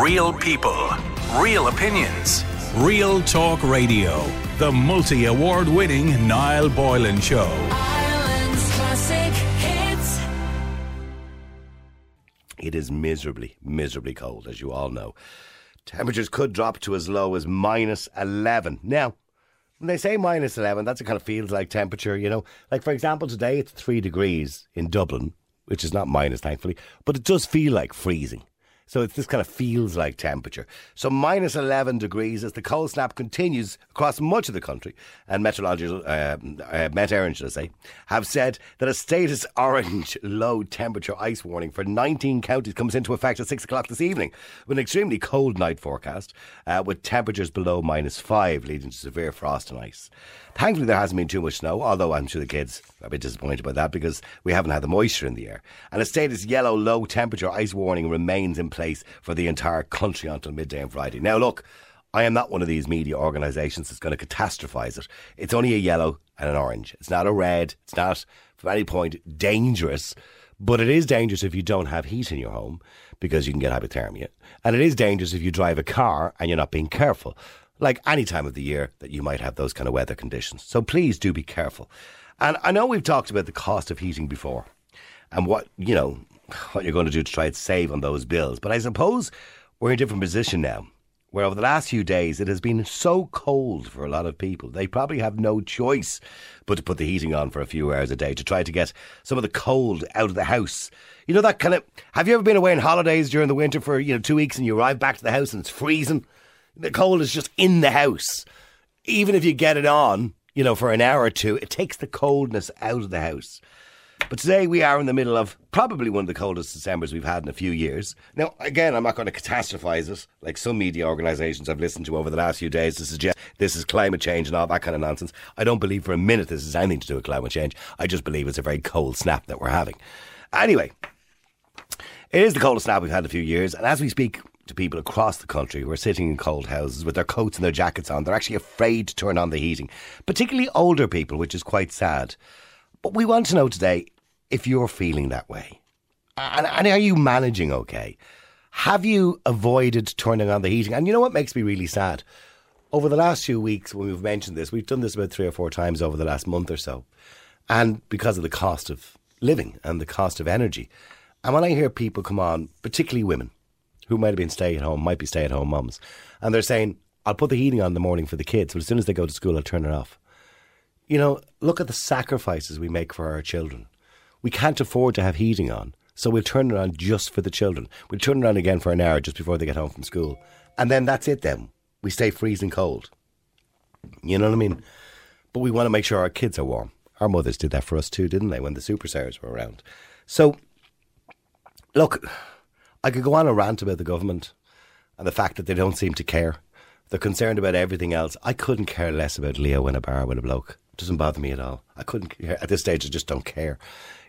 Real people, real opinions. Real Talk Radio. The multi award winning Niall Boylan Show. Ireland's classic hits. It is miserably, miserably cold, as you all know. Temperatures could drop to as low as minus 11. Now, when they say minus 11, that's a kind of feels like temperature, you know. Like, for example, today it's three degrees in Dublin, which is not minus, thankfully, but it does feel like freezing. So it's this kind of feels like temperature. So minus 11 degrees as the cold snap continues across much of the country. And meteorological, uh, uh, Met Éireann, should I say, have said that a status orange low temperature ice warning for 19 counties comes into effect at 6 o'clock this evening with an extremely cold night forecast uh, with temperatures below minus 5 leading to severe frost and ice. Thankfully, there hasn't been too much snow, although I'm sure the kids are a bit disappointed by that because we haven't had the moisture in the air. And a status yellow low temperature ice warning remains in place for the entire country until midday on Friday. Now, look, I am not one of these media organisations that's going to catastrophise it. It's only a yellow and an orange. It's not a red. It's not, from any point, dangerous. But it is dangerous if you don't have heat in your home because you can get hypothermia. And it is dangerous if you drive a car and you're not being careful like any time of the year that you might have those kind of weather conditions. So please do be careful. And I know we've talked about the cost of heating before and what, you know, what you're going to do to try to save on those bills. But I suppose we're in a different position now where over the last few days it has been so cold for a lot of people. They probably have no choice but to put the heating on for a few hours a day to try to get some of the cold out of the house. You know that kind of have you ever been away on holidays during the winter for, you know, 2 weeks and you arrive back to the house and it's freezing? The cold is just in the house. Even if you get it on, you know, for an hour or two, it takes the coldness out of the house. But today we are in the middle of probably one of the coldest Decembers we've had in a few years. Now, again, I'm not going to catastrophise it like some media organisations I've listened to over the last few days to suggest this is climate change and all that kind of nonsense. I don't believe for a minute this is anything to do with climate change. I just believe it's a very cold snap that we're having. Anyway, it is the coldest snap we've had in a few years, and as we speak, to people across the country who are sitting in cold houses with their coats and their jackets on. They're actually afraid to turn on the heating, particularly older people, which is quite sad. But we want to know today if you're feeling that way. And, and are you managing okay? Have you avoided turning on the heating? And you know what makes me really sad? Over the last few weeks, when we've mentioned this, we've done this about three or four times over the last month or so. And because of the cost of living and the cost of energy. And when I hear people come on, particularly women, who might have been stay at home, might be stay at home mums, and they're saying, I'll put the heating on in the morning for the kids, but as soon as they go to school, I'll turn it off. You know, look at the sacrifices we make for our children. We can't afford to have heating on, so we'll turn it on just for the children. We'll turn it on again for an hour just before they get home from school. And then that's it then. We stay freezing cold. You know what I mean? But we want to make sure our kids are warm. Our mothers did that for us too, didn't they, when the super stars were around? So, look, I could go on a rant about the government and the fact that they don't seem to care. They're concerned about everything else. I couldn't care less about Leo in a bar with a bloke. It doesn't bother me at all. I couldn't care. At this stage, I just don't care.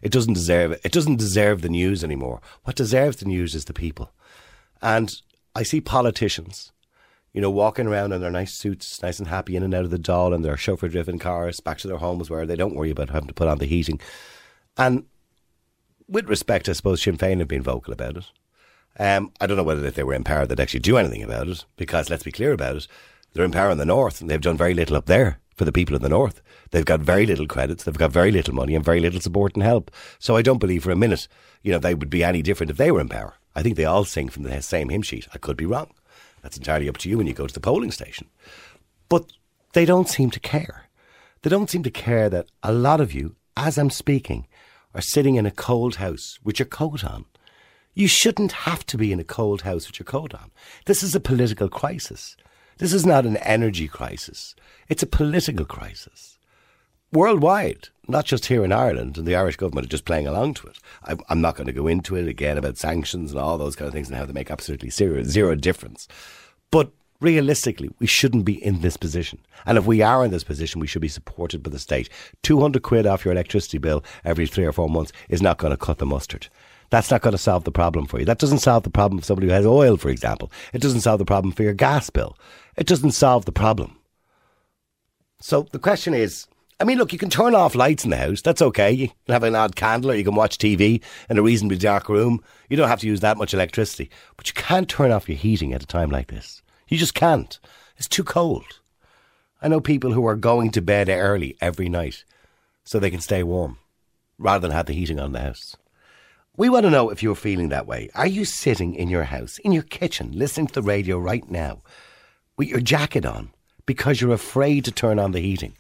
It doesn't deserve it. It doesn't deserve the news anymore. What deserves the news is the people. And I see politicians, you know, walking around in their nice suits, nice and happy, in and out of the Dáil in their chauffeur driven cars, back to their homes where they don't worry about having to put on the heating. And with respect, I suppose Sinn Féin have been vocal about it. Um, I don't know whether if they were in power they'd actually do anything about it, because let's be clear about it, they're in power in the north and they've done very little up there for the people in the north. They've got very little credits, they've got very little money and very little support and help. So I don't believe for a minute, you know, they would be any different if they were in power. I think they all sing from the same hymn sheet. I could be wrong. That's entirely up to you when you go to the polling station. But they don't seem to care. They don't seem to care that a lot of you, as I'm speaking, are sitting in a cold house with your coat on you shouldn't have to be in a cold house with your coat on. This is a political crisis. This is not an energy crisis. It's a political crisis. Worldwide, not just here in Ireland, and the Irish government are just playing along to it. I'm, I'm not going to go into it again about sanctions and all those kind of things and how they make absolutely zero, zero difference. But realistically, we shouldn't be in this position. And if we are in this position, we should be supported by the state. 200 quid off your electricity bill every three or four months is not going to cut the mustard. That's not going to solve the problem for you. That doesn't solve the problem for somebody who has oil, for example. It doesn't solve the problem for your gas bill. It doesn't solve the problem. So the question is I mean, look, you can turn off lights in the house. That's okay. You can have an odd candle or you can watch TV in a reasonably dark room. You don't have to use that much electricity. But you can't turn off your heating at a time like this. You just can't. It's too cold. I know people who are going to bed early every night so they can stay warm rather than have the heating on in the house. We want to know if you're feeling that way. Are you sitting in your house, in your kitchen, listening to the radio right now with your jacket on because you're afraid to turn on the heating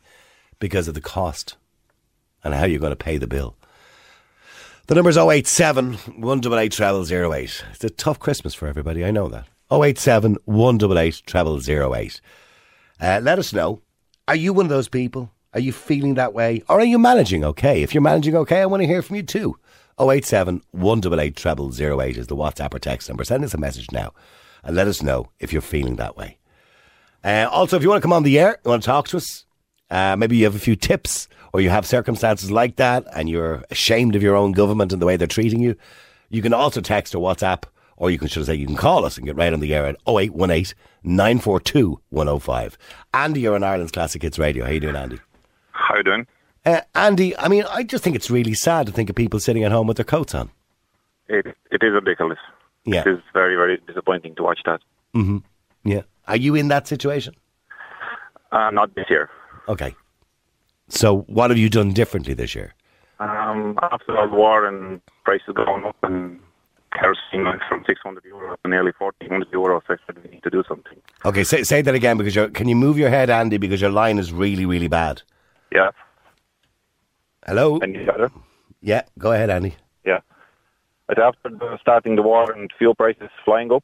because of the cost and how you're going to pay the bill? The number's 087 188 treble 08. It's a tough Christmas for everybody, I know that. 087 188 treble 08. Uh, let us know. Are you one of those people? Are you feeling that way? Or are you managing okay? If you're managing okay, I want to hear from you too. 087 188 treble 08 is the WhatsApp or text number. Send us a message now and let us know if you're feeling that way. Uh, also, if you want to come on the air, you want to talk to us, uh, maybe you have a few tips or you have circumstances like that and you're ashamed of your own government and the way they're treating you, you can also text or WhatsApp or you can, should I say, you can call us and get right on the air at 0818 942 105. Andy, you're on Ireland's Classic Hits Radio. How you doing, Andy? How you doing? Uh, Andy, I mean, I just think it's really sad to think of people sitting at home with their coats on. It it is ridiculous. Yeah. It is very very disappointing to watch that. Yeah. Are you in that situation? Uh, not this year. Okay. So, what have you done differently this year? Um, after the war and prices going up and kerosene went from 600 euros to nearly 1400 euros, I said we need to do something. Okay, say, say that again because you're, can you move your head, Andy, because your line is really, really bad. Yeah. Hello? Any better? Yeah, go ahead, Andy. Yeah. But after the, starting the war and fuel prices flying up,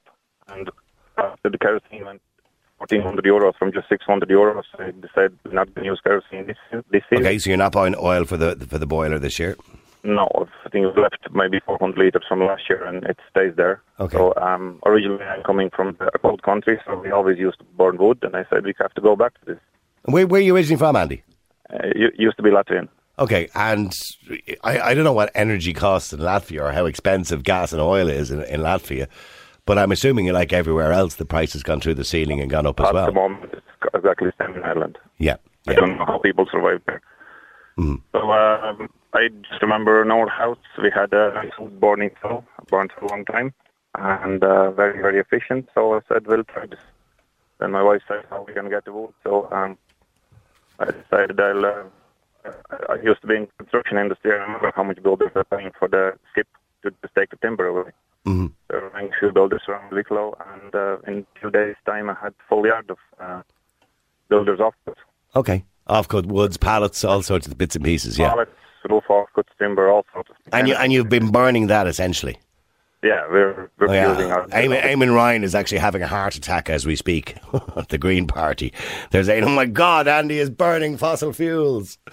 and after the kerosene went 1400 euros from just 600 euros, I decided not to use kerosene this this year. Okay, so you're not buying oil for the for the boiler this year. No, I think was left maybe 400 liters from last year, and it stays there. Okay. So um, originally I'm coming from a cold country, so we always used to burn wood, and I said we have to go back to this. Where, where are you originally from, Andy? Uh, it used to be Latvian. Okay, and I, I don't know what energy costs in Latvia or how expensive gas and oil is in, in Latvia, but I'm assuming, like everywhere else, the price has gone through the ceiling and gone up as At well. the moment, it's exactly the same in Ireland. Yeah, I yeah. don't know how people survive there. So um, I just remember in our house we had a burning stove, burned for a long time, and uh, very very efficient. So I said we'll try this. Then my wife said how we can get the wood. So um, I decided I'll. Uh, I I used to be in construction industry. I remember how much builders are paying for the skip to just take the timber away. Mm-hmm. So I rang a few builders around Wicklow, and uh, in two days' time I had full yard of uh, builders offcuts. Okay. Offcut woods, pallets, all sorts of bits and pieces, yeah. Pallets, roof offcuts, timber, all sorts of And, you, and you've been burning that essentially. Yeah, we're, we're Oh, yeah. using our. Eamon, Eamon Ryan is actually having a heart attack as we speak. the Green Party. They're saying, oh my God, Andy is burning fossil fuels.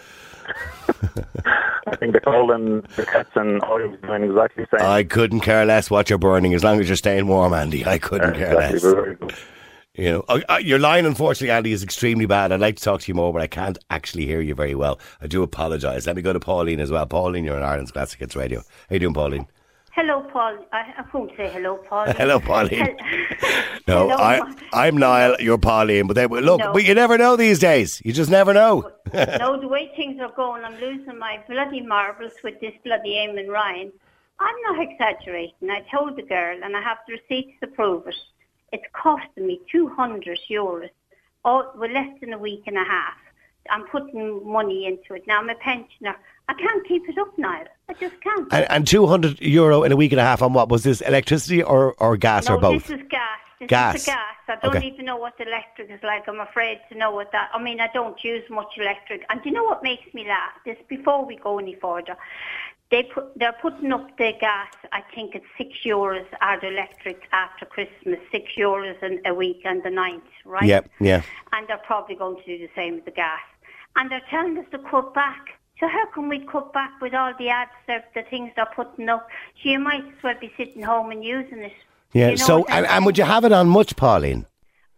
I think the coal and the cats and oil is doing exactly the same. I couldn't care less what you're burning as long as you're staying warm, Andy. I couldn't care exactly, less. we're very. You know, uh, uh, your line, unfortunately, Andy, is extremely bad. I'd like to talk to you more, but I can't actually hear you very well. I do apologise. Let me go to Pauline as well. Pauline, you're on Ireland's Classic Hits Radio. How you doing, Pauline? Hello, Paul. I, I won't say hello, Paul. Hello, Pauline. No, Hello, I, I'm Niall. You're Pauline. But they, look, No. but you never know these days. You just never know. no, the way things are going, I'm losing my bloody marbles with this bloody Eamon Ryan. I'm not exaggerating. I told the girl, and I have the receipts to prove it. It's costing me 200 euros, oh, well, less than a week and a half. I'm putting money into it. Now, I'm a pensioner. I can't keep it up, Niall. I just can't. And, and 200 euro in a week and a half on what? Was this electricity or, or gas no, or both? this is gas. This Gas. is the gas. I don't Okay. even know what the electric is like. I'm afraid to know what that. I mean, I don't use much electric. And you know what makes me laugh? This before we go any further. They put, they're putting up the gas. I think it's six euros the electric after Christmas. Six euros in a week and the ninth, right? Yeah, yeah. And they're probably going to do the same with the gas. And they're telling us to cut back. So how can we cut back with all the ads, the, the things they're putting up? So you might as well be sitting home and using it. Yeah. You know so, and, and would you have it on much, Pauline?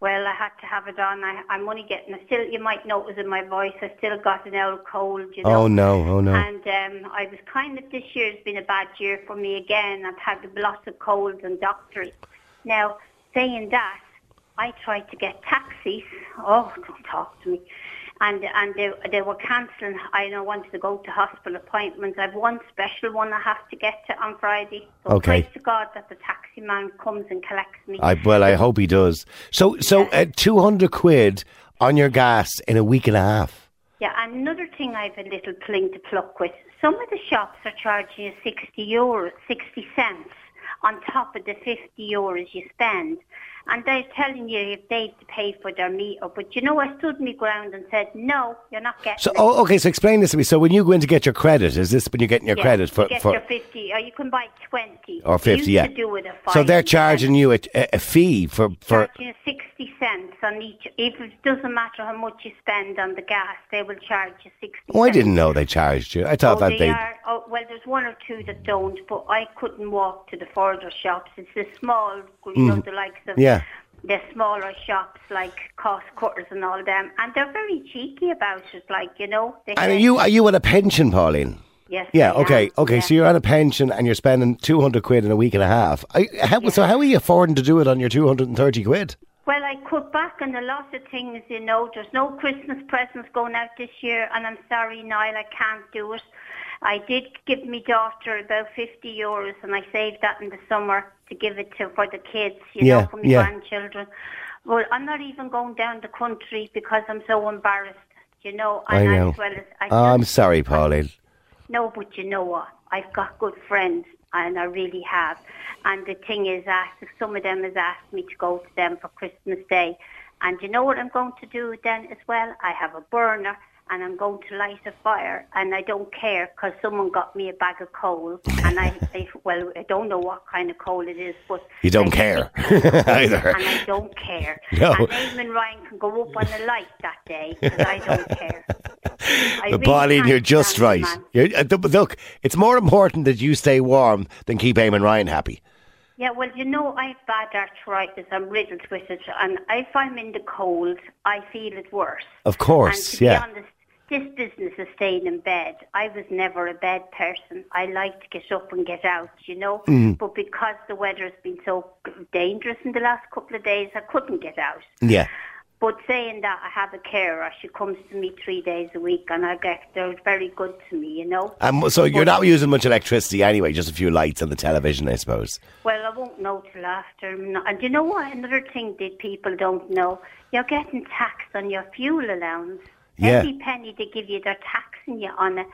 well, I had to have it on. I, I'm only getting. I still, you might notice in my voice, I still got an old cold. You know. Oh, no. Oh, no. And um, I was kind of this year's been a bad year for me again. I've had lots of colds and doctors. Now, saying that, I tried to get taxis. Oh, don't talk to me. And and they they were cancelling. I know wanted to go to hospital appointments. I've one special one I have to get to on Friday. So Okay. Praise to God that the taxi man comes and collects me. I well, I hope he does. So, so uh, two hundred quid on your gas in a week and a half. Yeah, and another thing I've a little pling to pluck with. Some of the shops are charging you 60 euros, 60 cents on top of the 50 euros you spend. And they're telling you if they have to pay for their meter. But you know, I stood my ground and said, no, you're not getting So, it. oh, okay. So, explain this to me. So, when you go in to get your credit, is this when you're getting your Yeah, credit for you get for your 50, or you can buy 20. or fifty? used Yeah. To do it at So they're charging you a, a, fee for for. charging 60 cents on each. If it doesn't matter how much you spend on the gas, they will charge you 60 Oh, I didn't know they charged you. I thought Oh, that they they. are. Oh, well, there's one or two that don't, but I couldn't walk to the further shops. It's the small, you know, the likes of Mm. Yeah. the smaller shops like cost cutters and all them, and they're very cheeky about it. Like you know, they And are you are you on a pension, Pauline? Yes. Yeah. Okay. am, Okay. yeah. So you're on a pension and you're spending two hundred quid in a week and a half. I, how, So how are you affording to do it on your two hundred and thirty quid? Well, I cut back on a lot of things, you know. There's no Christmas presents going out this year, and I'm sorry, Niall, I can't do it. I did give my daughter about 50 euros, and I saved that in the summer to give it to for the kids, you Yeah, know, for my yeah. grandchildren. Well, I'm not even going down the country because I'm so embarrassed, you know. I know. As well as I I'm just- sorry, Pauline. no, but you know what? I've got good friends, and I really have. And the thing is, asked, some of them has asked me to go to them for Christmas Day. And you know what I'm going to do then as well? I have a burner, and I'm going to light a fire, and I don't care because someone got me a bag of coal, and I, I, well, I don't know what kind of coal it is, but You don't I- care either. and I don't care. No. And Eamon Ryan can go up on the light that day because I don't care. I really you're just right. You're, uh, look, it's more important that you stay warm than keep Eamon Ryan happy. Yeah, well, you know, I have bad arthritis. I'm riddled with it. And if I'm in the cold, I feel it worse. Of course, and to yeah. be honest, this business of staying in bed, I was never a bed person. I like to get up and get out, you know. Mm. But because the weather has been so dangerous in the last couple of days, I couldn't get out. Yeah. But saying that, I have a carer. She comes to me three days a week, and I get they're very good to me, you know. Um, so you're not using much electricity anyway, just a few lights on the television, I suppose. Well, I won't know till after. And you know what? Another thing that people don't know, you're getting taxed on your fuel allowance. Yeah. Every penny they give you, they're taxing you on it.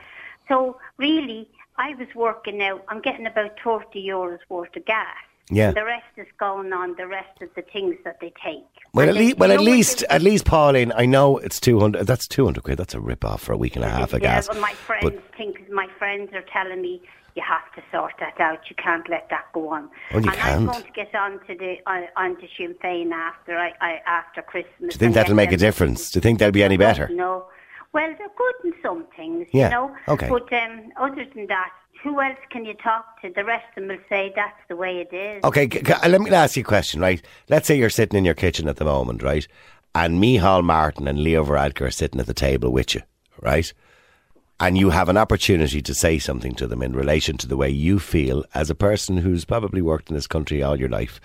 So really, I was working out. I'm getting about 30 euros worth of gas. Yeah. The rest is going on the rest of the things that they take. Well, And at, le- well, at least, at least, Pauline, I know it's two hundred. That's two hundred quid. That's a rip off for a week and a half of yeah, gas. but my friends But think my friends are telling me you have to sort that out. You can't let that go on. Well, you and I'm going to get on to the on, on to Sinn Féin after I, I after Christmas. do you think that'll make a difference? Do you think they'll be any better? No. Well, they're good in some things, Yeah, you know. okay. But um, other than that, who else can you talk to? The rest of them will say that's the way it is. Okay, c- c- let me ask you a question, right? Let's say you're sitting in your kitchen at the moment, right? And Micheál Martin and Leo Varadkar are sitting at the table with you, right? And you have an opportunity to say something to them in relation to the way you feel as a person who's probably worked in this country all your life,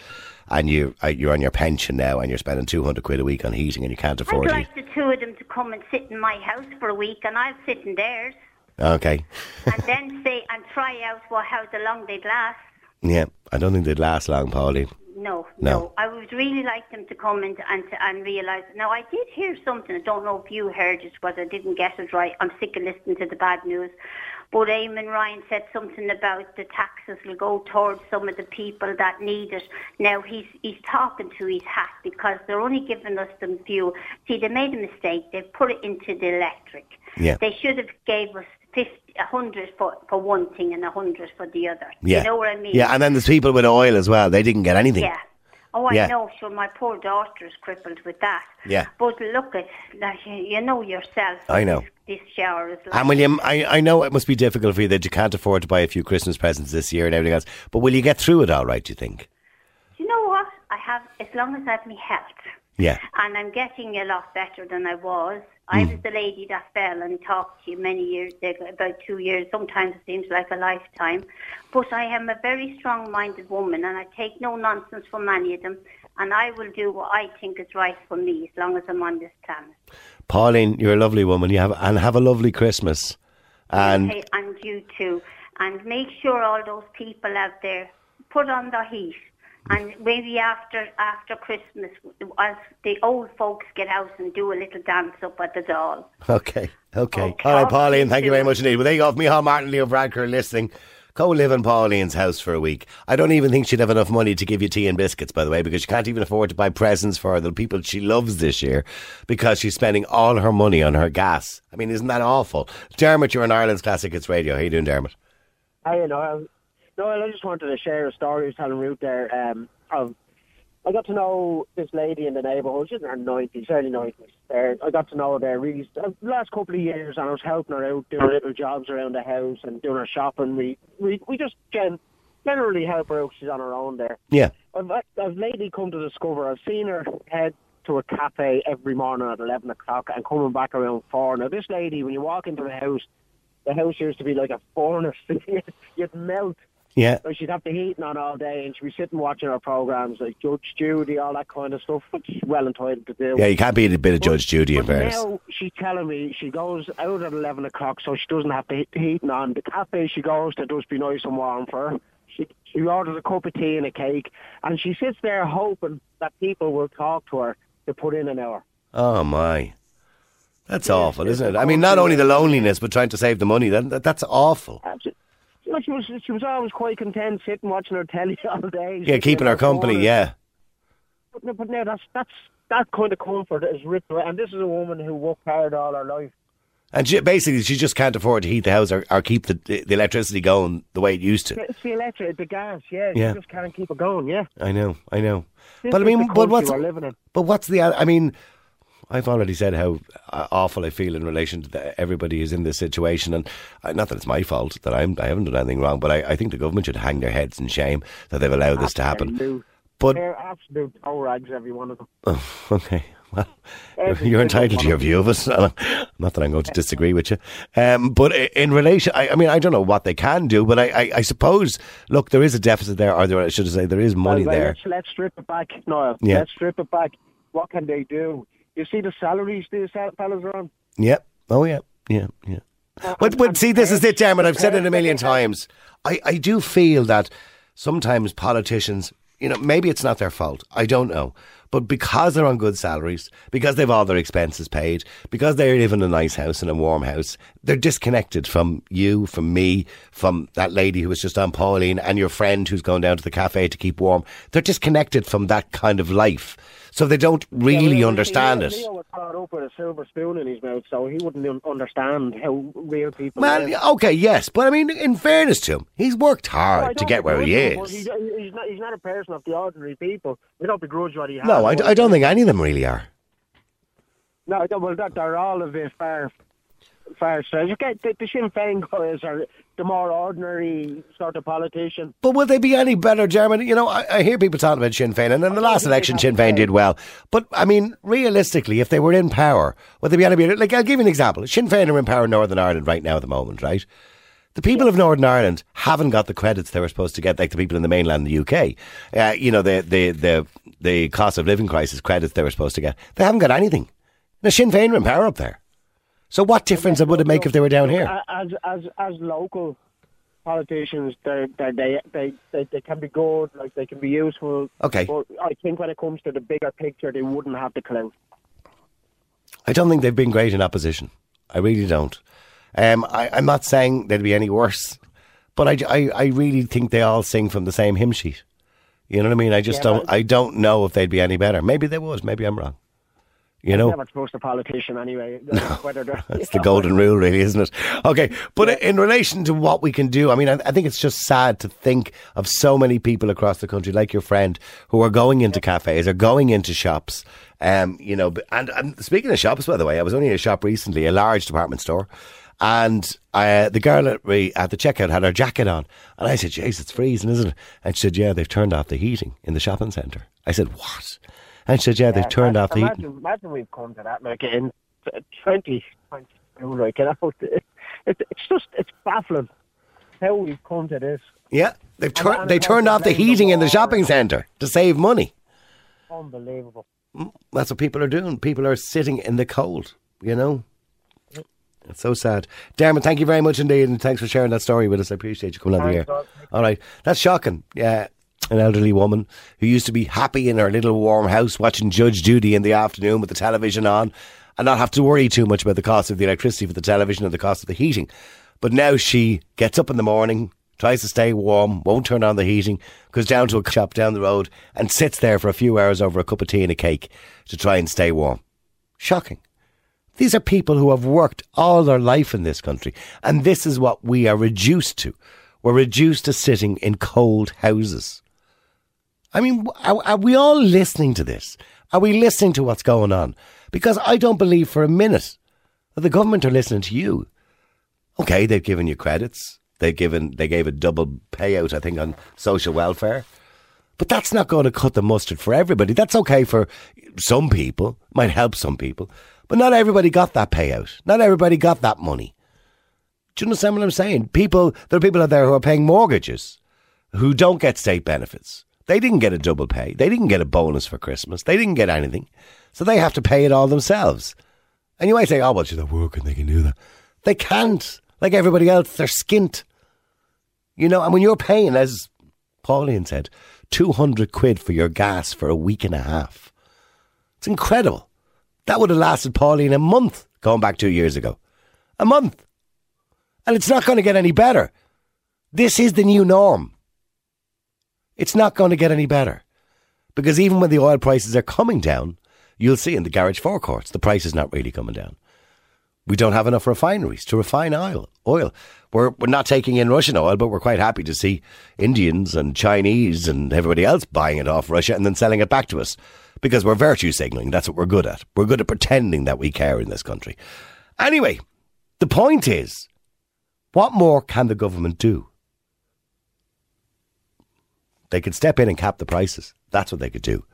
and you uh, you're on your pension now, and you're spending two hundred quid a week on heating, and you can't afford it. I'd afford it. like the two of them to come and sit in my house for a week, and I'll sit in theirs, Okay, and then say and try out what how the long they'd last. yeah, I don't think they'd last long, Pauline. No, No. no, I would really like them to come and and, and realise. Now, I did hear something. I don't know if you heard it, but I didn't get it right. I'm sick of listening to the bad news. But Eamon Ryan said something about the taxes will go towards some of the people that need it. Now he's he's talking to his hat because they're only giving us the fuel. See, they made a mistake. They put it into the electric. Yeah. They should have gave us 50, a hundred for for one thing and a hundred for the other. Yeah, You know what I mean? Yeah, and then there's people with oil as well. They didn't get anything. Yeah. Oh, I Yeah. know. Sure, my poor daughter is crippled with that. Yeah. But look at, like, you you know yourself. I know. This, this shower is like. And William, I, I know it must be difficult for you that you can't afford to buy a few Christmas presents this year and everything else, but will you get through it all right, do you think? Do you know what? I have, as long as I have my health. Yeah. And I'm getting a lot better than I was. I Hmm. was the lady that fell and talked to you many years ago, about two years. Sometimes it seems like a lifetime. But I am a very strong-minded woman, and I take no nonsense from any of them. and I will do what I think is right for me as long as I'm on this planet. Pauline, you're a lovely woman. You have and have a lovely Christmas. And Okay, and you too. And make sure all those people out there put on the heat. And maybe after after Christmas, as the old folks get out and do a little dance up at the Dáil. okay, okay. Okay. All right, Pauline, thank you very much indeed. Well, there you go. Micheál Martin, Leo Varadkar listening. Go live in Pauline's house for a week. I don't even think she'd have enough money to give you tea and biscuits, by the way, because she can't even afford to buy presents for the people she loves this year because she's spending all her money on her gas. I mean, isn't that awful? Dermot, you're on Ireland's Classic Hits Radio. How you doing, Dermot? Hi, Noel. Noel, I just wanted to share a story I was telling Ruth there. Um, of, I got to know this lady in the neighbourhood. She's in her 90s, early 90s. Uh, I got to know her there really uh, the last couple of years, and I was helping her out doing little jobs around the house and doing her shopping. We we, we just gen- generally help her out. She's on her own there. Yeah. I've, I've lately come to discover I've seen her head to a cafe every morning at 11 o'clock and coming back around 4. Now, this lady, when you walk into the house, the house used to be like a furnace. You'd melt. Yeah. Like she'd have the heating on all day and she'd be sitting watching her programmes like Judge Judy, all that kind of stuff, which she's well entitled to do. Yeah, you can't beat a bit of Judge Judy in fairness. now she's telling me she goes out at 11 o'clock so she doesn't have the he- the heating on. The cafe she goes to does be nice and warm for her. She, she orders a cup of tea and a cake and she sits there hoping that people will talk to her to put in an hour. Oh my, that's Yeah, awful, isn't it? I mean, not only the loneliness, but trying to save the money. That, that that's awful. Absolutely. You know, she was she was always quite content sitting watching her telly all day. Yeah, keeping in her company. corner. Yeah, But, no, but now that's that's that kind of comfort is ripped away. And this is a woman who worked hard all her life. and she, basically, she just can't afford to heat the house or, or keep the the electricity going the way it used to. It's the electric, the gas. Yeah, Yeah. she just can't keep it going. Yeah. I know, I know. This But I mean, but what's we're living in? but what's the? I mean, I've already said how uh, awful I feel in relation to the, everybody who's in this situation, and uh, not that it's my fault that I'm I haven't done anything wrong, but I, I think the government should hang their heads in shame that they've allowed this to happen. But They're absolute toe rags, every one of them. Oh, okay. Well, you're, Every you're entitled to your view of it. Not that I'm going to disagree with you. Um, but in relation, I, I mean, I don't know what they can do, but I, I, I suppose, look, there is a deficit there, or there, I should say, there is money Well, well, there. Let's, let's strip it back, Niall. Yeah. Let's strip it back. What can they do? You see the salaries these fel- fellas are on? Yep. Oh, yeah. Yeah. Yeah. Uh, But, but see, this is it, Dermot. I've said it a million times. I, I do feel that sometimes politicians, you know, maybe it's not their fault. I don't know. But because they're on good salaries, because they've all their expenses paid, because they live in a nice house, in a warm house, they're disconnected from you, from me, from that lady who was just on Pauline, and your friend who's going down to the cafe to keep warm. They're disconnected from that kind of life. So they don't really Leo- understand Leo, it. Leo was brought up with a silver spoon in his mouth, so he wouldn't understand how real people Well, live. okay, yes, but I mean, in fairness to him, he's worked hard to get where he him, is. He's, he's, not, he's not a person of the ordinary people. We don't begrudge what he has. No, I, d- I don't think any of them really are. No, well, that, they're all of it far, far. You the, the Sinn Féin guys are the more ordinary sort of politician. But will they be any better, Dermot? You know, I, I hear people talking about Sinn Féin, and in the last election, Sinn Féin did well. But I mean, realistically, if they were in power, would they be any better? Like, I'll give you an example. Sinn Féin are in power in Northern Ireland right now at the moment, right? The people of Northern Ireland haven't got the credits they were supposed to get, like the people in the mainland, the UK. Uh, you know, the, the the the cost of living crisis credits they were supposed to get. They haven't got anything. Now, Sinn Féin are in power up there. So, what difference would it make if they were down here? As as as local politicians, they're, they're, they they they they can be good, like they can be useful. Okay. But I think when it comes to the bigger picture, they wouldn't have the clue. I don't think they've been great in opposition. I really don't. Um, I, I'm not saying they'd be any worse, but I, I, I really think they all sing from the same hymn sheet. You know what I mean? I just Yeah, don't. I don't know if they'd be any better. Maybe they would. Maybe I'm wrong. You know, Never trust a politician anyway. Whether they're, That's the golden rule, really, isn't it? Okay, but in relation to what we can do, I mean, I, I think it's just sad to think of so many people across the country, like your friend, who are going into cafes or going into shops. Um, you know, and, and speaking of shops, by the way, I was only in a shop recently, a large department store, and uh, the girl at, at the checkout had her jacket on, and I said, "Jeez, it's freezing, isn't it?" And she said, "Yeah, they've turned off the heating in the shopping centre." I said, "What?" And she said, "Yeah, they've turned off the imagine, heating." Imagine we've come to that, like in twenty twenty two, like you know, it, it's just it's baffling how we've come to this. Yeah, they've And- turned and they turned off the blame the heating in the shopping centre to save money. Unbelievable. Mm, that's what people are doing. People are sitting in the cold, you know? It's so sad. Dermot, thank you very much indeed, and thanks for sharing that story with us. I appreciate you coming on the air. All right. That's shocking. Yeah. An elderly woman who used to be happy in her little warm house watching Judge Judy in the afternoon with the television on and not have to worry too much about the cost of the electricity for the television or the cost of the heating. But now she gets up in the morning, tries to stay warm, won't turn on the heating, goes down to a shop down the road and sits there for a few hours over a cup of tea and a cake to try and stay warm. Shocking. These are people who have worked all their life in this country, and this is what we are reduced to. We're reduced to sitting in cold houses. I mean, are, are we all listening to this? Are we listening to what's going on? Because I don't believe for a minute that the government are listening to you. Okay, they've given you credits. They've given they gave a double payout, I think, on social welfare. But that's not going to cut the mustard for everybody. That's okay for some people, might help some people, but not everybody got that payout. Not everybody got that money. Do you understand what I'm saying? People, there are people out there who are paying mortgages who don't get state benefits. They didn't get a double pay. They didn't get a bonus for Christmas. They didn't get anything. So they have to pay it all themselves. And you might say, oh, well, they're working, they can do that. They can't. Like everybody else, they're skint. You know, and when you're paying, as Pauline said, 200 quid for your gas for a week and a half, it's incredible. That would have lasted Pauline a month going back two years ago. A month. And it's not going to get any better. This is the new norm. It's not going to get any better. Because even when the oil prices are coming down, you'll see in the garage forecourts, the price is not really coming down. We don't have enough refineries to refine oil. Oil. We're, we're not taking in Russian oil, but we're quite happy to see Indians and Chinese and everybody else buying it off Russia and then selling it back to us because we're virtue signaling. That's what we're good at. We're good at pretending that we care in this country. Anyway, the point is, what more can the government do? They could step in and cap the prices. That's what they could do.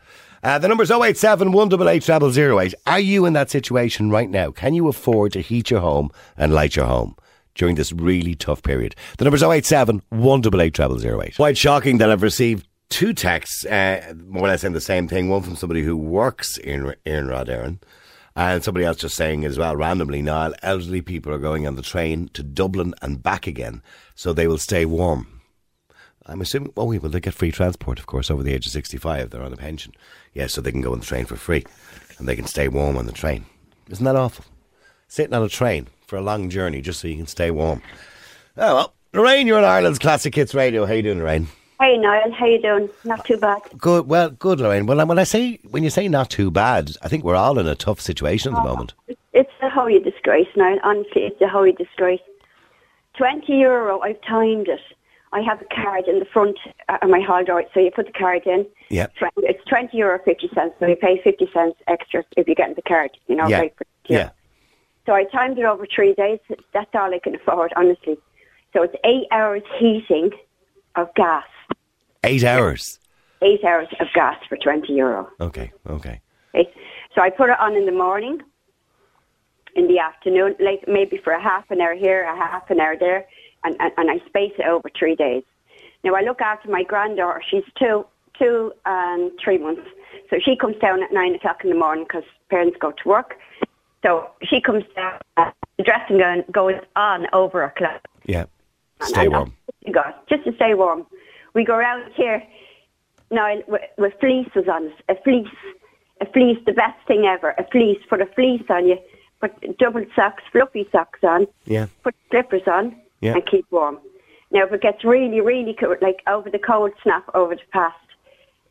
Uh, the number's 087 188 0008. Are you in that situation right now? Can you afford to heat your home and light your home? During this really tough period. The number's 087 188 0008. Quite shocking that I've received two texts, uh, more or less saying the same thing. One from somebody who works in in Iarnród Éireann, and somebody else just saying as well randomly, Niall, elderly people are going on the train to Dublin and back again, so they will stay warm. I'm assuming, oh, well, they get free transport, of course, over the age of 65. They're on a pension. Yeah, so they can go on the train for free and they can stay warm on the train. Isn't that awful? Sitting on a train for a long journey just so you can stay warm. Oh, well, Lorraine, you're on Ireland's Classic Hits Radio. How you doing, Lorraine? Hey Niall, how you doing? Not too bad. Good, well, good, Lorraine. Well, when I say, when you say not too bad, I think we're all in a tough situation at the oh, moment. It's a holy disgrace now. Honestly, it's a holy disgrace. Twenty euro. I've timed it. I have a card in the front uh, of my hall door, so you put the card in. Yeah. It's twenty euro fifty cents, so you pay fifty cents extra if you get in the card. You know, Yeah. right? For, Yeah. So I timed it over three days. That's all I can afford, honestly. So it's eight hours heating of gas. Eight hours. Eight hours of gas for twenty euro. Okay, okay. Okay. So I put it on in the morning, in the afternoon, like maybe for a half an hour here, a half an hour there, and, and, and I space it over three days. Now I look after my granddaughter. She's two, two and three months. So she comes down at nine o'clock in the morning because parents go to work. So she comes down. Uh, the dressing gown goes on over a clock. Yeah. And- Stay and warm. God, just to stay warm. We go around here now with, with fleeces on us. A fleece, a fleece, the best thing ever. A fleece. Put a fleece on you. Put double socks, fluffy socks on. Yeah. Put slippers on Yeah. and keep warm. Now, if it gets really, really cold, like over the cold snap over the past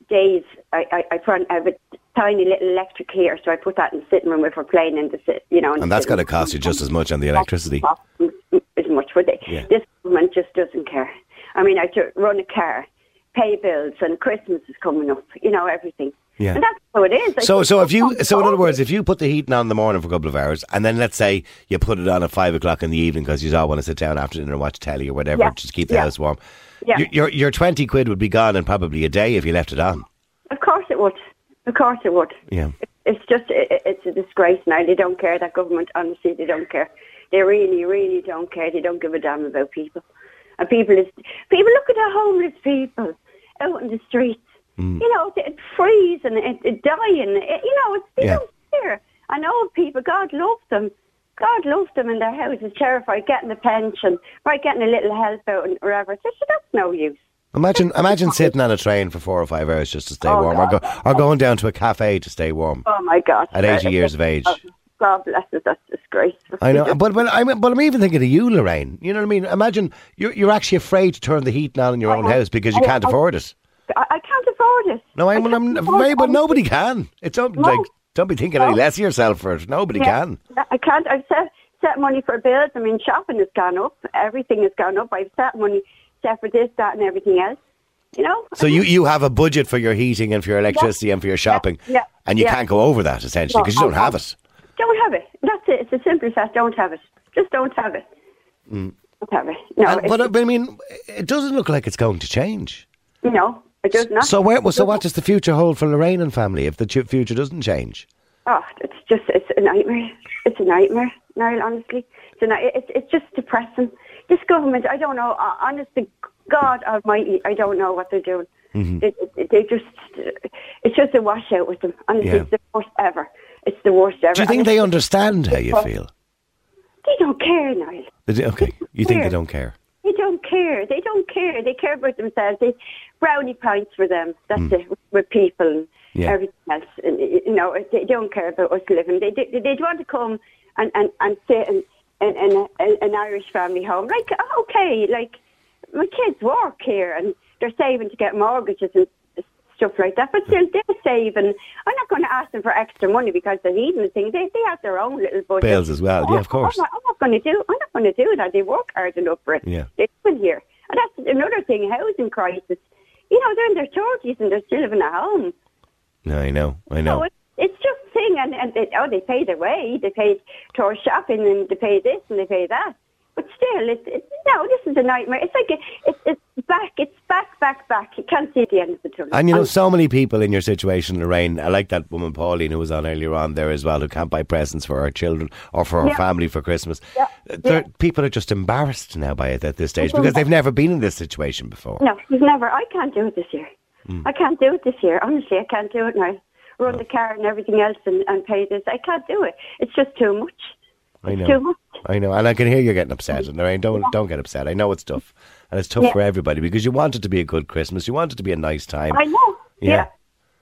days, I, I, I put I have a tiny little electric heater, so I put that in the sitting room if we're playing in the sit, you know. And that's going to cost you just as much on the electricity. as much for they. Yeah. This government just doesn't care. I mean, I run a car, pay bills, and Christmas is coming up. You know everything. Yeah. And that's how it is. I So, so if you, so in other words, if you put the heating on in the morning for a couple of hours, and then let's say you put it on at five o'clock in the evening because you all want to sit down after dinner and watch telly or whatever, Yeah. just keep the Yeah. house warm. Yeah. Your, your your twenty quid would be gone in probably a day if you left it on. of course it would. Of course it would. Yeah. It's just it, it's a disgrace now. They don't care. That government, honestly, they don't care. They really, really don't care. They don't give a damn about people. And people is people look at the homeless people out in the streets. Mm. You know, it freeze and it, it die and it, you know, it's Yeah. don't care. And old people, God loves them. God loves them in their houses, terrified, getting a pension, right, getting a little help out and whatever. So that's no use. Imagine, imagine sitting on a train for four or five hours just to stay Oh, warm, or, go, or going down to a cafe to stay warm. Oh my God! At 80 years of age. Oh, God bless us. That's disgraceful. I know, but but I'm but I'm even thinking of you, Lorraine. You know what I mean? Imagine you're you're actually afraid to turn the heat on in your own I- house because you I- can't I- afford it. I, I can't afford it. No, I'm, I I'm very, but nobody can. It's don't No. like don't be thinking any less of yourself for it. Nobody Yeah, can. I can't. I've set set money for bills. I mean, shopping has gone up. Everything has gone up. I've set money set for this, that, and everything else. You know. So you, you have a budget for your heating and for your electricity and for your shopping, yeah, and you yeah. can't go over that essentially No, because you don't I- have it. don't have it. That's it. It's as simple as that. Don't have it. Just don't have it. Mm. Don't have it. No, And- but, but I mean, it doesn't look like it's going to change. no, it does not. So where, so what does the future hold for Lorraine and family if the future doesn't change? Oh, it's just it's a nightmare. It's a nightmare, Niall. Honestly, it's a, it's it's just depressing. This government, I don't know. Honest to God Almighty, I don't know what they're doing. Mm-hmm. They, they- they just it's just a washout with them. Honestly, Yeah. it's the worst ever. It's the worst ever. Do you think And they understand how you feel? They don't care, Niall. They do- Okay, you think they don't care? They don't care. They don't care. They care about themselves. They brownie points for them. That's hmm. it. With, people and. Yeah. everything else. And, you know, they don't care about us living. They they they'd want to come and and and sit in in, in a, an Irish family home. Like okay, like my kids work here and they're saving to get mortgages and stuff like that. But still, they're saving. I'm not going to ask them for extra money because they're needing the thing. They they have their own little budget. Bills as well, yeah, of oh, course. I'm not, not going to do. I'm not going to do that. They work hard enough for it. Yeah. They live here, and that's another thing. Housing crisis. You know, they're in their thirties and they're still living at home. No, I know, I So know. it's, it's just thing, and, and they, oh, they pay their way. They pay tour shopping, and they pay this, and they pay that. But still, it's, it's no. This is a nightmare. It's like a, it's it's back. It's back, back, back. You can't see the end of the tunnel. And you know, so many people in your situation, Lorraine. I like that woman Pauline who was on earlier on there as well, who can't buy presents for her children or for her Yeah. family for Christmas. Yeah, yeah. People are just embarrassed now by it at this stage because they've never been in this situation before. No, we've never. I can't do it this year. Hmm. I can't do it this year. Honestly, I can't do it now. Run the car and everything else and, and pay this. I can't do it. It's just too much. I know. too much. I know, and I can hear you getting upset. And Lorraine, don't don't get upset. I know it's tough, and it's tough Yeah. for everybody because you want it to be a good Christmas. You want it to be a nice time. I know. Yeah. Yeah.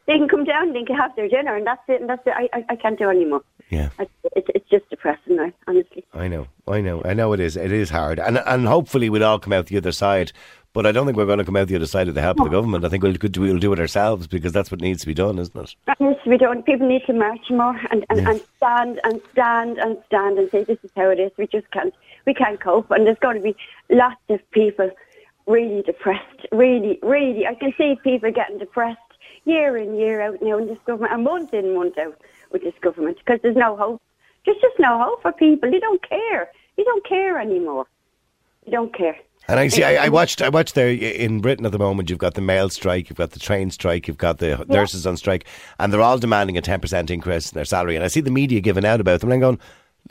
They can come down, and they can have their dinner, and that's it. And that's it. I, I, I can't do anymore. Yeah. I, it's it's just depressing now, honestly. I know, I know, I know it is. It is hard, and and hopefully we'll all come out the other side. But I don't think we're going to come out the other side with the help of the government. I think we'll do- we'll do it ourselves because that's what needs to be done, isn't it? That needs to be done. People need to march more and, and, and stand and stand and stand and say this is how it is. We just can't we can't cope. And there's going to be lots of people really depressed. Really, really, I can see people getting depressed year in year out now in this government, and month in month out with this government because there's no hope. There's just no hope for people. They don't care. They don't care anymore. They don't care. And I see. I, I watched. I watched there in Britain at the moment. You've got the mail strike. You've got the train strike. You've got the nurses on strike, and they're all demanding a ten percent increase in their salary. And I see the media giving out about them. And I'm going,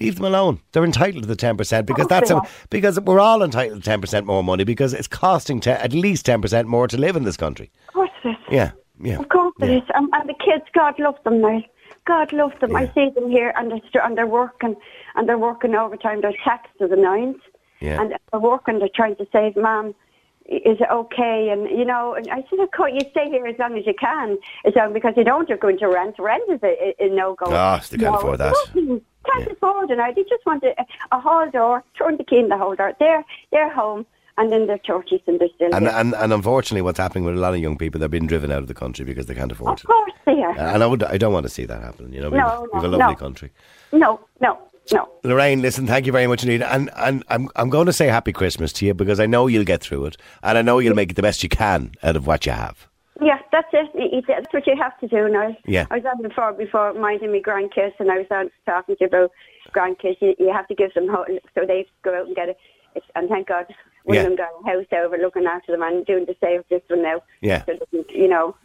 leave them alone. They're entitled to the ten percent because that's are. because we're all entitled to ten percent more money because it's costing te- at least ten percent more to live in this country. Of course it is. Yeah, yeah. Of course yeah. it is. And, and the kids, God love them now. God love them. I see them here and they're, and they're working and they're working overtime. They're taxed to the nines. Yeah. And they're working, they're trying to save mom. Is it okay? And you know, and I said, of course, you stay here as long as you can, as long because you don't, you're going to rent. Rent is a, a, a no go. Ah, they can't afford that. Can't Yeah. afford it now. They just want a, a hall door, turn the key in the hall door. They're they're home, and then they're churches and they're still And, and and unfortunately, what's happening with a lot of young people, they're being driven out of the country because they can't afford of it. Of course they are. And I would, I don't want to see that happen. You know, we've, No, we've a lovely no. country. No, no, no. Lorraine, listen, thank you very much indeed. And, and I'm, I'm going to say happy Christmas to you because I know you'll get through it. And I know you'll make it the best you can out of what you have. Yeah, that's it. That's what you have to do now. Yeah. I was on before before minding my grandkids, and I was on talking to you about grandkids. You, you have to give them ho so they go out and get it. It's, and thank God, one Yeah. of them got a house over looking after them and doing the same with this one now. Yeah. So you know,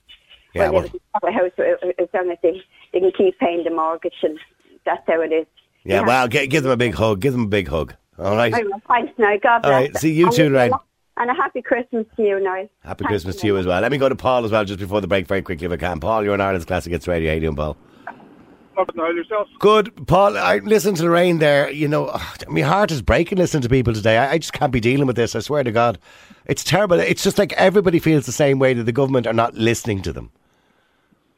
Yeah, well, well, have a house uh, as long as they, they can keep paying the mortgage, and that's how it is. Yeah, You have- well, gi- give them a big hug. Give them a big hug. All right. Oh, anyway, Thanks now. God bless. All right. See you too, listen, Lorraine. And a happy Christmas to you, Niall. Happy Thanks Christmas a to you as well. Let me go to Paul as well just before the break very quickly if I can. Paul, you're on Ireland's Classic Hits Radio. How you doing, Paul? Not Niall yourself. Good, Paul. I listen to the rain there. You know, my heart is breaking listening to people today. I, I just can't be dealing with this. I swear to God, it's terrible. It's just like everybody feels the same way that the government are not listening to them.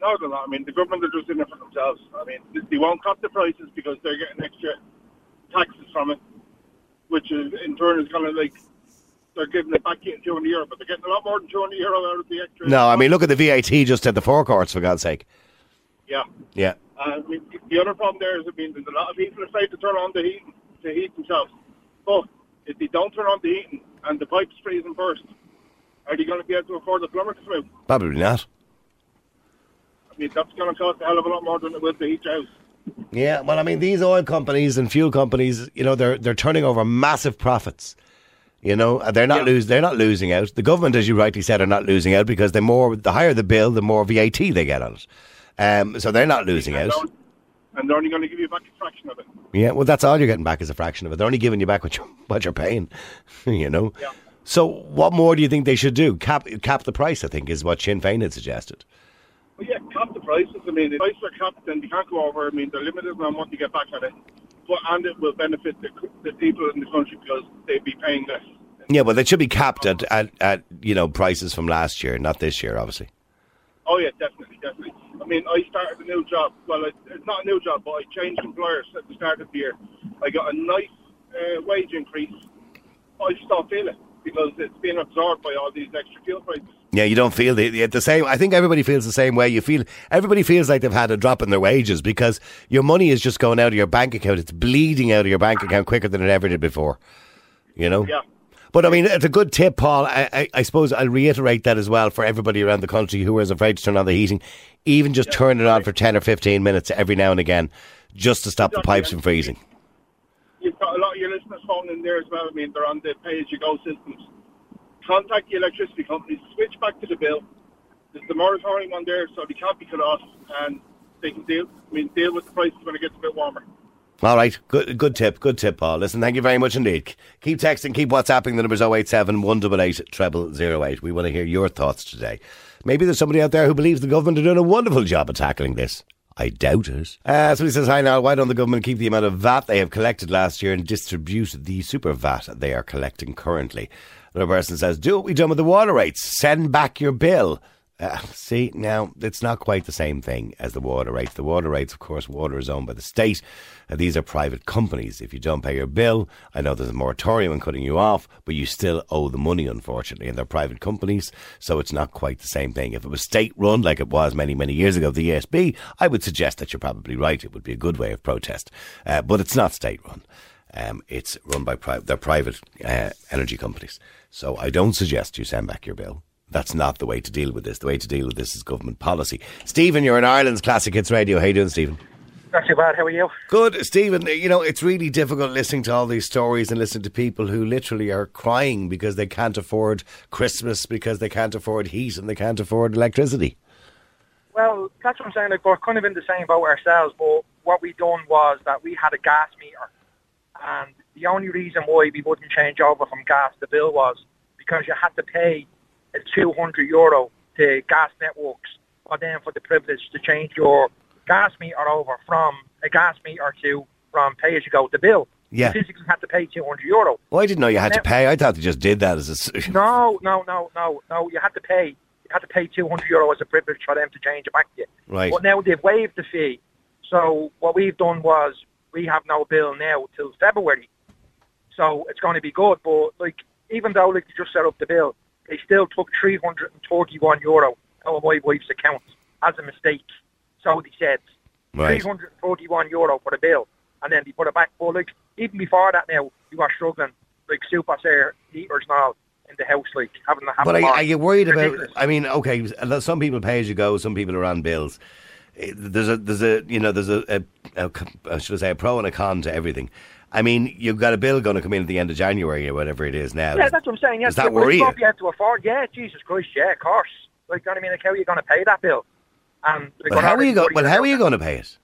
No, they're not. I mean, the government are just in it for themselves. I mean, they- won't cut the prices because they're getting extra taxes from it, which is in turn is going to like they're giving it back in 200 euro, but they're getting a lot more than 200 euro out of the extra. No, I mean, look at the VAT just at the forecourts for God's sake. Yeah. Yeah, Uh, I mean, the other problem there is, I mean, there's a lot of people are afraid to turn on the heating to heat themselves. But if they don't turn on the heating and the pipes freeze and burst, are they going to be able to afford the plumber to come out? probably not. That's going to cost a hell of a lot more than it will to heat your house. Yeah, well, I mean, these oil companies and fuel companies, you know, they're they're turning over massive profits. You know, they're not lose they're not losing out. The government, as you rightly said, are not losing out because the more the higher the bill, the more VAT they get on it. Um, so they're not losing And out. And they're only going to give you back a fraction of it. Yeah, well, that's all you're getting back is a fraction of it. They're only giving you back what you're, what you're paying. you know. Yeah. So, what more do you think they should do? Cap cap the price. I think is what Sinn Féin had suggested. Well, yeah, cap the prices. I mean, if prices are capped, then they can't go over. I mean, they're limited on what you get back on it. But, and it will benefit the, the people in the country because they'd be paying less. Yeah, well, they should be capped at, at, at you know prices from last year, not this year, obviously. Oh yeah, definitely, definitely. I mean, I started a new job. Well, it's not a new job, but I changed employers at the start of the year. I got a nice uh, wage increase. I just don't feel it because it's being absorbed by all these extra fuel prices. Yeah, you don't feel the, the, same. I think everybody feels the same way. You feel everybody feels like they've had a drop in their wages because your money is just going out of your bank account. It's bleeding out of your bank account quicker than it ever did before. You know. Yeah. But I mean, it's a good tip, Paul. I, I, I suppose I'll reiterate that as well for everybody around the country who is afraid to turn on the heating. Even just turn it on for 10 or 15 minutes every now and again, just to stop the pipes from freezing. Listeners phoning in there as well. I mean, they're on the pay-as-you-go systems. Contact the electricity companies, switch back to the bill. There's the moratorium on there, so they can't be cut off, and they can deal. I mean, deal with the prices when it gets a bit warmer. All right, good good tip, good tip, Paul. Listen, thank you very much indeed. Keep texting, keep WhatsApping. The number's 087 188 0008. We want to hear your thoughts today. Maybe there's somebody out there who believes the government are doing a wonderful job of tackling this. I doubt it. Uh, somebody says, Hi now, why don't the government keep the amount of VAT they have collected last year and distribute the super VAT they are collecting currently? Another person says, Do what we done with the water rates. Send back your bill. Uh, see, now, it's not quite the same thing as the water rates. The water rates, of course, water is owned by the state. Uh, these are private companies. If you don't pay your bill, I know there's a moratorium on cutting you off, but you still owe the money, unfortunately. And they're private companies, so it's not quite the same thing. If it was state run, like it was many, many years ago, the ESB, I would suggest that you're probably right. It would be a good way of protest. Uh, but it's not state run. Um, it's run by private, they're private uh, energy companies. So I don't suggest you send back your bill. That's not the way to deal with this. The way to deal with this is government policy. Stephen, you're in Ireland's Classic Hits Radio. How you doing, Stephen? Not too bad. How are you? Good, Stephen. You know, it's really difficult listening to all these stories and listening to people who literally are crying because they can't afford Christmas, because they can't afford heat and they can't afford electricity. Well, that's what I'm saying. Like we're kind of in the same boat ourselves, but what we done was that we had a gas meter, and the only reason why we wouldn't change over from gas to bill was because you had to pay 200 euro to gas networks, or then for the privilege to change your gas meter over from a gas meter to from pay as you go to bill. Yeah. You physically had to pay 200 euro. Well, I didn't know you had to pay. I thought they just did that as a. No, no, no, no, no. You had to pay. You had to pay 200 euro as a privilege for them to change it back to you. Right. But now they've waived the fee. So what we've done was we have no bill now till February. So it's going to be good. But like, even though like they just set up the bill, they still took 331 euro out of my wife's account as a mistake. So they said Right. 341 euro for the bill, and then they put it back. But like even before that, now you are struggling like super air heaters and all in the house, like having to have. But are, are you worried about? I mean, okay, some people pay as you go, some people are on bills. Eh, There's a, there's a, you know, there's a, a, a, a should I say, a pro and a con to everything. I mean, you've got a bill going to come in at the end of January or whatever it is now. Yeah, that's what I'm saying. Yeah, Does that yeah, worry it's you have to afford. Yeah, Jesus Christ, yeah, of course. Like, you know what I mean? Like, how are you going to pay that bill? And like, Well, how are you going? Well, how are you going to pay it?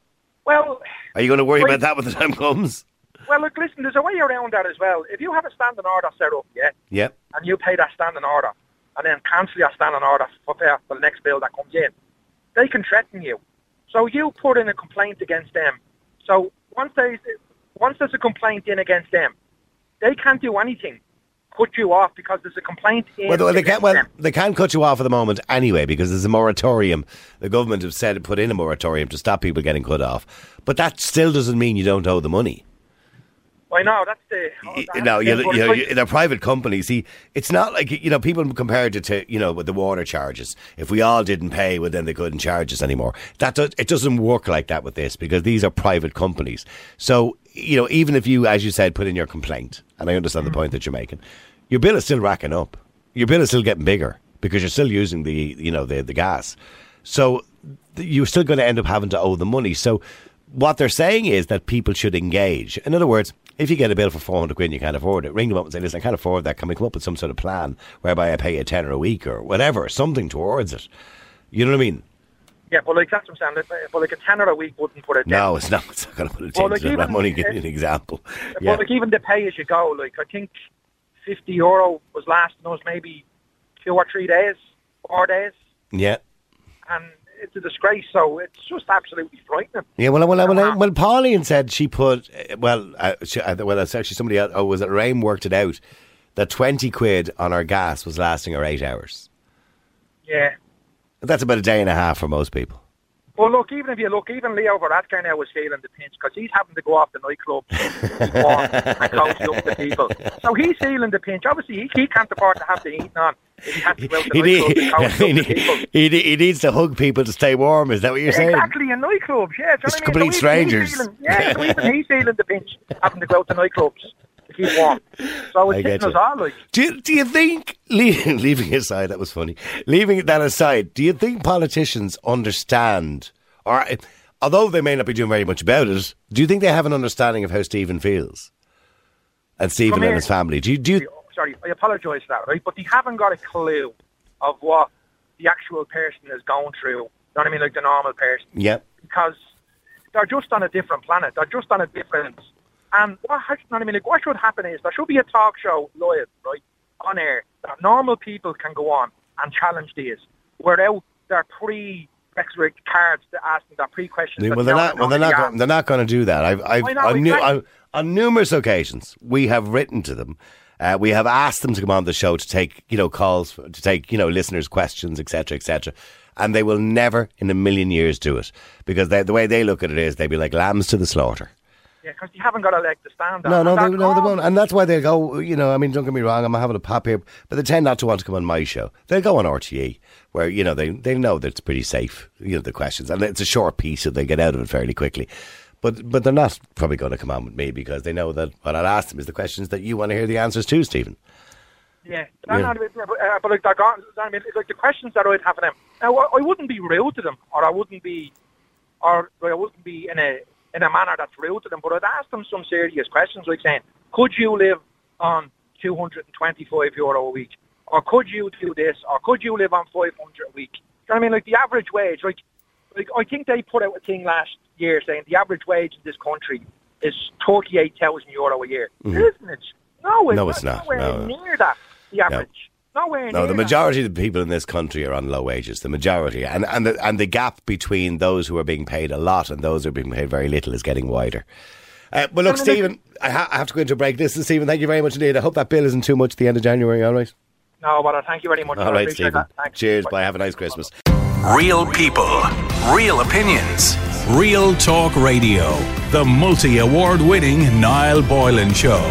Well, Are you going to worry about that when the time comes? Well, look, listen, there's a way around that as well. If you have a standing order set up, yeah, Yep. and you pay that standing order, and then cancel your standing order for, for the next bill that comes in, they can threaten you. So you put in a complaint against them. So once there's once there's a complaint in against them, they can't do anything, cut you off because there's a complaint in. Well, they can't. Well, them. they can't cut you off at the moment anyway because there's a moratorium. The government have said put in a moratorium to stop people getting cut off, but that still doesn't mean you don't owe the money. I know that's the. oh, that's No, you, you know, you, they're private companies. See, it's not like you know people compared it to you know with the water charges. If we all didn't pay, well then they couldn't charge us anymore. That does, it doesn't work like that with this because these are private companies. So you know, even if you, as you said, put in your complaint, and I understand the mm. point that you're making, your bill is still racking up. Your bill is still getting bigger because you're still using the you know the the gas. So you're still going to end up having to owe the money. So what they're saying is that people should engage. In other words, if you get a bill for 400 quid and you can't afford it, ring them up and say, listen, I can't afford that. Can we come up with some sort of plan whereby I pay a tenner a week or whatever, something towards it? You know what I mean? Yeah, but like that's what I'm saying. But like a tenner a week wouldn't put it down. No, it's not. It's not going to put it into like that even- money. Give you an example. But Yeah. like even the pay as you go, like I think fifty euro was lasting us maybe two or three days, four days, Yeah. and it's a disgrace. So it's just absolutely frightening. Yeah, well, well, well, well, Pauline said she put, uh, well, uh, she, uh, well, it's actually somebody else, oh, was it Rain worked it out that 20 quid on our gas was lasting her eight hours. Yeah. That's about a day and a half for most people. Well, look, even if you look, even Leo Varadkar now was feeling the pinch because he's having to go off the nightclub and coach up the people. So he's feeling the pinch. Obviously, he, he can't afford to have the heating on he has to go out the He, nightclub need, and coach he, up the people. need, he, he needs to hug people to stay warm. Is that what you're saying? Exactly, in nightclubs, yeah. Do you know It's I mean? complete So even he's strangers. feeling- yeah, so even he's feeling the pinch having to go to nightclubs keep warm. So I it's get hitting us like. Do you, do you think, leaving, leaving aside, that was funny, leaving that aside, do you think politicians understand, or although they may not be doing very much about it, do you think they have an understanding of how Stephen feels? And Stephen and his family? Do you, do you, oh, Sorry, I apologise for that, right? But they haven't got a clue of what the actual person is going through. You know what I mean? Like the normal person. Yep. because they're just on a different planet. They're just on a different. And what has- you know what I mean? Like what should happen is there should be a talk show live right on air that normal people can go on and challenge these without their pre rhetoric cards to ask them their pre questions. Well, they're not. Well, they're not. go- They're not going to do that. I've, I've I know, on, nu- exactly. on, on numerous occasions, we have written to them. Uh, we have asked them to come on the show to take, you know, calls, to take, you know, listeners' questions, etc., etc. And they will never in a million years do it because they, the way they look at it is they'd be like lambs to the slaughter. Yeah, because you haven't got a leg to stand on. No, no, they, no, they won't. And that's why they go, you know, I mean, don't get me wrong, I'm having a pop here, but they tend not to want to come on my show. They'll go on RTE, where, you know, they, they know that it's pretty safe, you know, the questions. And it's a short piece, so they get out of it fairly quickly. But but they're not probably going to come on with me because they know that what I'll ask them is the questions that you want to hear the answers to, Stephen. Yeah, Yeah. No, but, uh, but like they're gone. I mean, like the questions that I'd have for them. Now, I I wouldn't be rude to them, or I wouldn't be, or I wouldn't be in a in a manner that's rude to them. But I'd ask them some serious questions, like saying, "Could you live on 225 euro a week, or could you do this, or could you live on 500 a week?" Do you know what I mean? Like the average wage, like, like I think they put out a thing last year saying the average wage in this country is 38,000 euro a year. Mhm. Isn't it? No, it's No, it's not. Nowhere No. near that. The average. Nowhere No, near the that. majority of the people in this country are on low wages. The majority, and and the, and the gap between those who are being paid a lot and those who are being paid very little is getting wider. Uh, but look. Stephen, I, ha- I have to go into a break. Listen, Stephen, thank you very much indeed. I hope that bill isn't too much at the end of January. All right. No, but uh, thank you very much. All I right, appreciate Stephen. that. Thanks. Cheers. Bye. Have a nice Christmas. Real people, real opinions. Real Talk Radio. The multi award winning Niall Boylan Show.